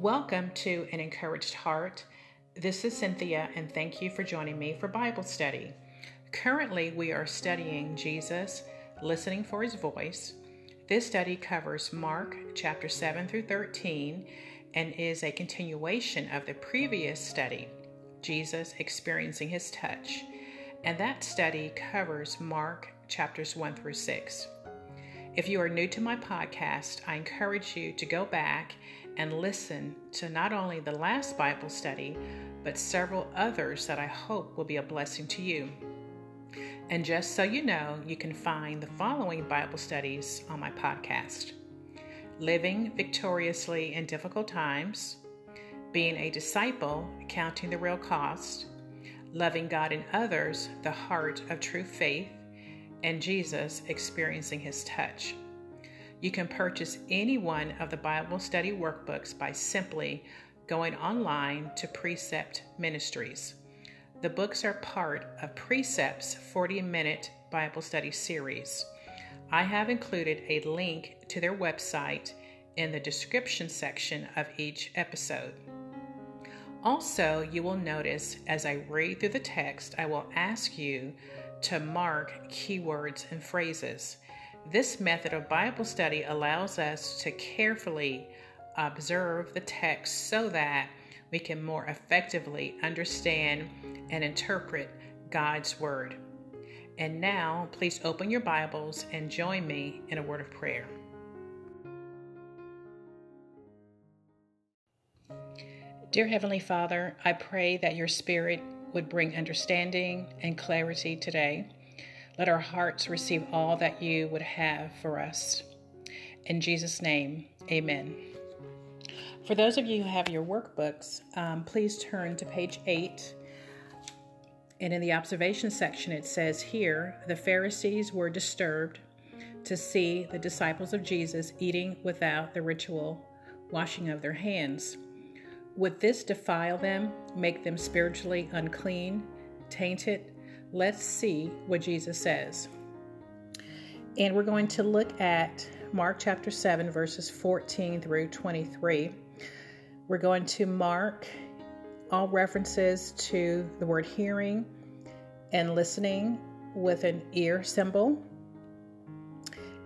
Welcome to An Encouraged Heart. This is Cynthia, and thank you for joining me for Bible study. Currently, we are studying Jesus, listening for his voice. This study covers Mark chapter 7 through 13 and is a continuation of the previous study, Jesus experiencing his touch. And that study covers Mark chapters 1 through 6. If you are new to my podcast, I encourage you to go back and listen to not only the last Bible study, but several others that I hope will be a blessing to you. And just so you know, you can find the following Bible studies on my podcast Living Victoriously in Difficult Times, Being a Disciple, Counting the Real Cost, Loving God and Others, The Heart of True Faith, and Jesus Experiencing His Touch. You can purchase any one of the Bible study workbooks by simply going online to Precept Ministries. The books are part of Precept's 40 minute Bible study series. I have included a link to their website in the description section of each episode. Also, you will notice as I read through the text, I will ask you to mark keywords and phrases. This method of Bible study allows us to carefully observe the text so that we can more effectively understand and interpret God's Word. And now, please open your Bibles and join me in a word of prayer. Dear Heavenly Father, I pray that your Spirit would bring understanding and clarity today. Let our hearts receive all that you would have for us. In Jesus' name, amen. For those of you who have your workbooks, um, please turn to page 8. And in the observation section, it says here the Pharisees were disturbed to see the disciples of Jesus eating without the ritual washing of their hands. Would this defile them, make them spiritually unclean, tainted? Let's see what Jesus says. And we're going to look at Mark chapter 7, verses 14 through 23. We're going to mark all references to the word hearing and listening with an ear symbol.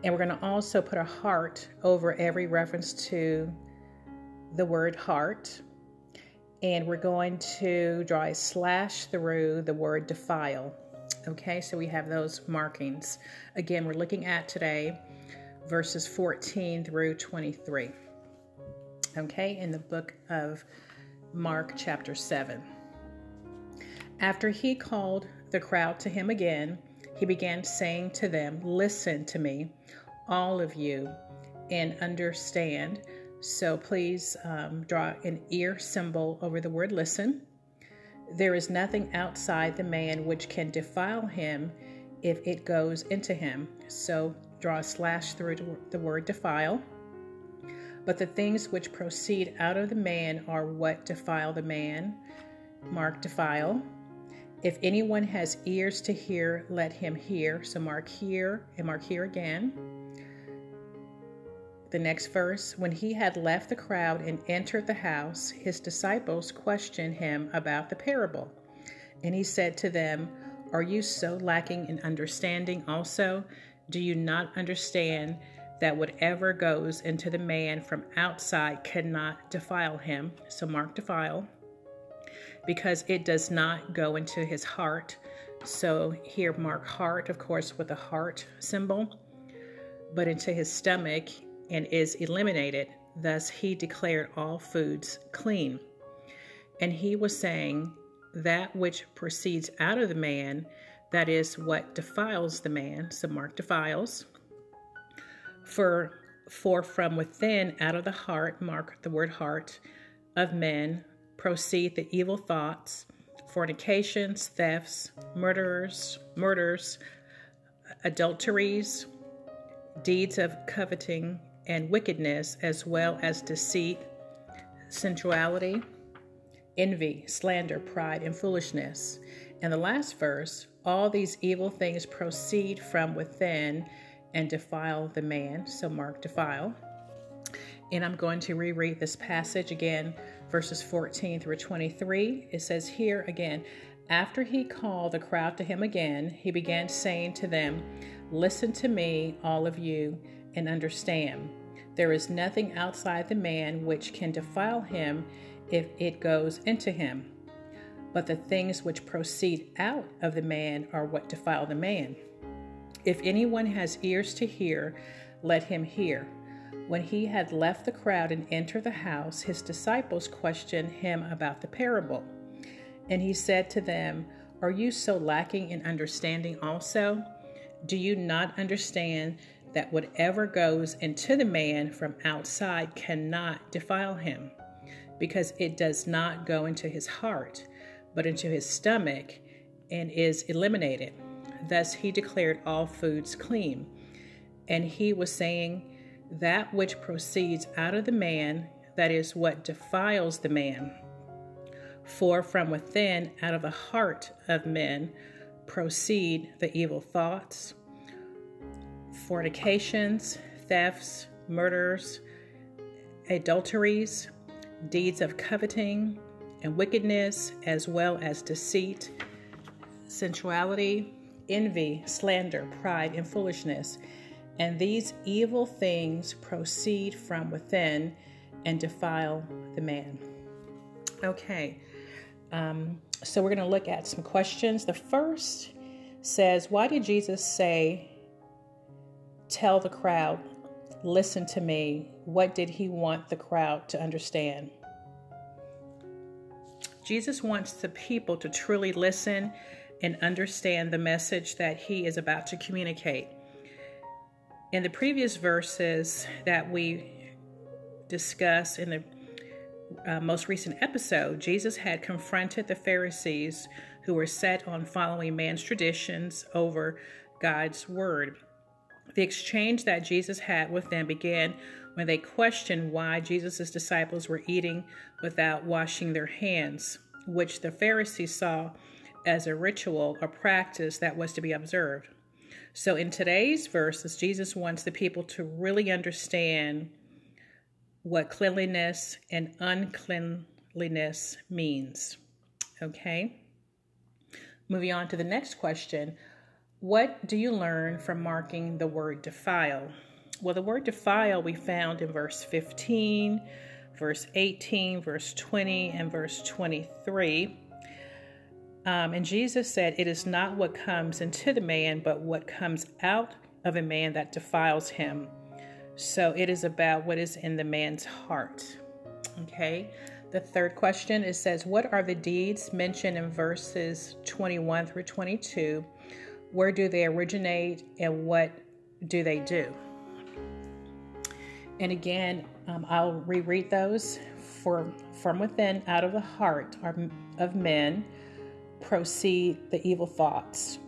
And we're going to also put a heart over every reference to the word heart and we're going to draw a slash through the word defile. Okay, so we have those markings. Again, we're looking at today verses 14 through 23. Okay, in the book of Mark, chapter 7. After he called the crowd to him again, he began saying to them, Listen to me, all of you, and understand so please um, draw an ear symbol over the word listen. There is nothing outside the man which can defile him if it goes into him. So draw a slash through the word defile. But the things which proceed out of the man are what defile the man. Mark defile. If anyone has ears to hear, let him hear. So mark here and mark here again the next verse, when he had left the crowd and entered the house, his disciples questioned him about the parable. And he said to them, Are you so lacking in understanding also? Do you not understand that whatever goes into the man from outside cannot defile him? So, mark defile. Because it does not go into his heart. So, here, mark heart, of course, with a heart symbol, but into his stomach and is eliminated. Thus, he declared all foods clean. And he was saying, That which proceeds out of the man, that is what defiles the man. So, Mark defiles. For, for from within, out of the heart, mark the word heart, of men proceed the evil thoughts, fornications, thefts, murderers, murders, adulteries, deeds of coveting, and wickedness, as well as deceit, sensuality, envy, slander, pride, and foolishness. And the last verse all these evil things proceed from within and defile the man. So, mark defile. And I'm going to reread this passage again, verses 14 through 23. It says here again, after he called the crowd to him again, he began saying to them, Listen to me, all of you, and understand. There is nothing outside the man which can defile him if it goes into him. But the things which proceed out of the man are what defile the man. If anyone has ears to hear, let him hear. When he had left the crowd and entered the house, his disciples questioned him about the parable. And he said to them, Are you so lacking in understanding also? Do you not understand that whatever goes into the man from outside cannot defile him? Because it does not go into his heart, but into his stomach, and is eliminated. Thus he declared all foods clean. And he was saying, that which proceeds out of the man, that is what defiles the man. For from within, out of the heart of men, proceed the evil thoughts, fornications, thefts, murders, adulteries, deeds of coveting, and wickedness, as well as deceit, sensuality, envy, slander, pride, and foolishness. And these evil things proceed from within and defile the man. Okay, um, so we're going to look at some questions. The first says, Why did Jesus say, Tell the crowd, listen to me? What did he want the crowd to understand? Jesus wants the people to truly listen and understand the message that he is about to communicate. In the previous verses that we discussed in the uh, most recent episode, Jesus had confronted the Pharisees who were set on following man's traditions over God's word. The exchange that Jesus had with them began when they questioned why Jesus' disciples were eating without washing their hands, which the Pharisees saw as a ritual or practice that was to be observed. So, in today's verses, Jesus wants the people to really understand what cleanliness and uncleanliness means. Okay? Moving on to the next question What do you learn from marking the word defile? Well, the word defile we found in verse 15, verse 18, verse 20, and verse 23. Um, and Jesus said, It is not what comes into the man, but what comes out of a man that defiles him. So it is about what is in the man's heart. Okay. The third question it says, What are the deeds mentioned in verses 21 through 22? Where do they originate and what do they do? And again, um, I'll reread those. For from within, out of the heart of men, proceed the evil thoughts,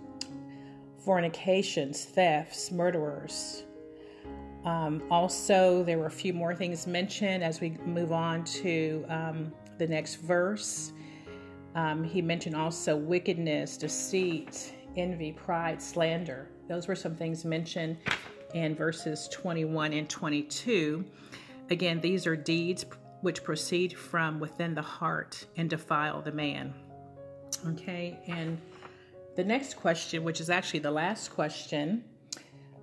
fornications, thefts, murderers. Um, also, there were a few more things mentioned as we move on to um, the next verse. Um, he mentioned also wickedness, deceit, envy, pride, slander. Those were some things mentioned in verses 21 and 22. Again, these are deeds which proceed from within the heart and defile the man. Okay, and the next question, which is actually the last question,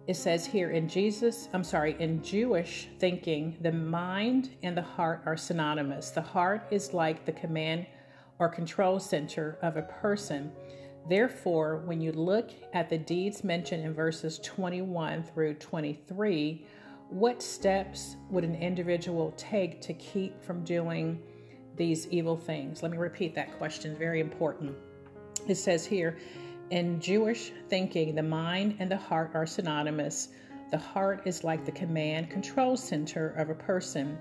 it says here in Jesus, I'm sorry, in Jewish thinking, the mind and the heart are synonymous. The heart is like the command or control center of a person. Therefore, when you look at the deeds mentioned in verses 21 through 23, what steps would an individual take to keep from doing these evil things? Let me repeat that question, very important. It says here, in Jewish thinking, the mind and the heart are synonymous. The heart is like the command control center of a person.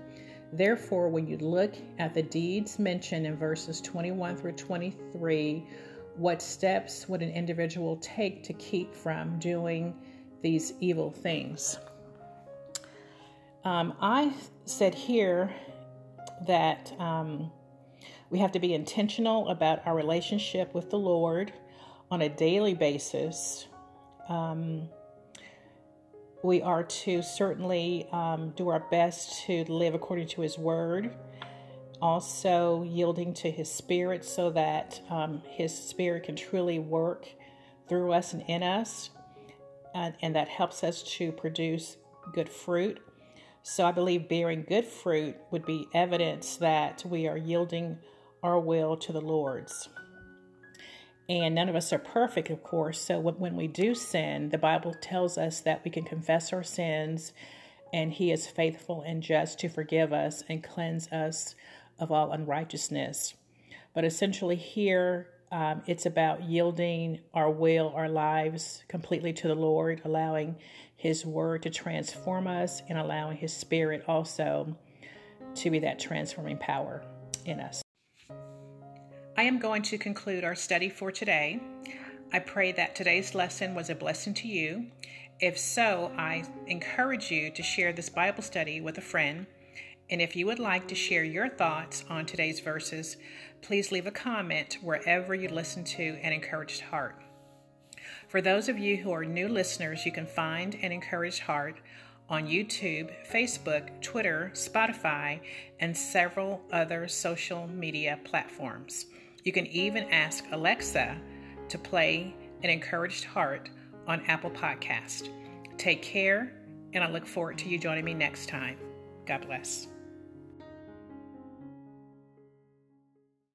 Therefore, when you look at the deeds mentioned in verses 21 through 23, what steps would an individual take to keep from doing these evil things? Um, I said here that um, we have to be intentional about our relationship with the Lord on a daily basis. Um, we are to certainly um, do our best to live according to His Word, also yielding to His Spirit so that um, His Spirit can truly work through us and in us, and, and that helps us to produce good fruit. So I believe bearing good fruit would be evidence that we are yielding our will to the Lord's. And none of us are perfect, of course. So when we do sin, the Bible tells us that we can confess our sins and He is faithful and just to forgive us and cleanse us of all unrighteousness. But essentially, here um, it's about yielding our will, our lives completely to the Lord, allowing His Word to transform us, and allowing His Spirit also to be that transforming power in us. I am going to conclude our study for today. I pray that today's lesson was a blessing to you. If so, I encourage you to share this Bible study with a friend. And if you would like to share your thoughts on today's verses, please leave a comment wherever you listen to an encouraged heart. For those of you who are new listeners, you can find an encouraged heart on YouTube, Facebook, Twitter, Spotify, and several other social media platforms. You can even ask Alexa to play an encouraged heart on Apple Podcast. Take care, and I look forward to you joining me next time. God bless.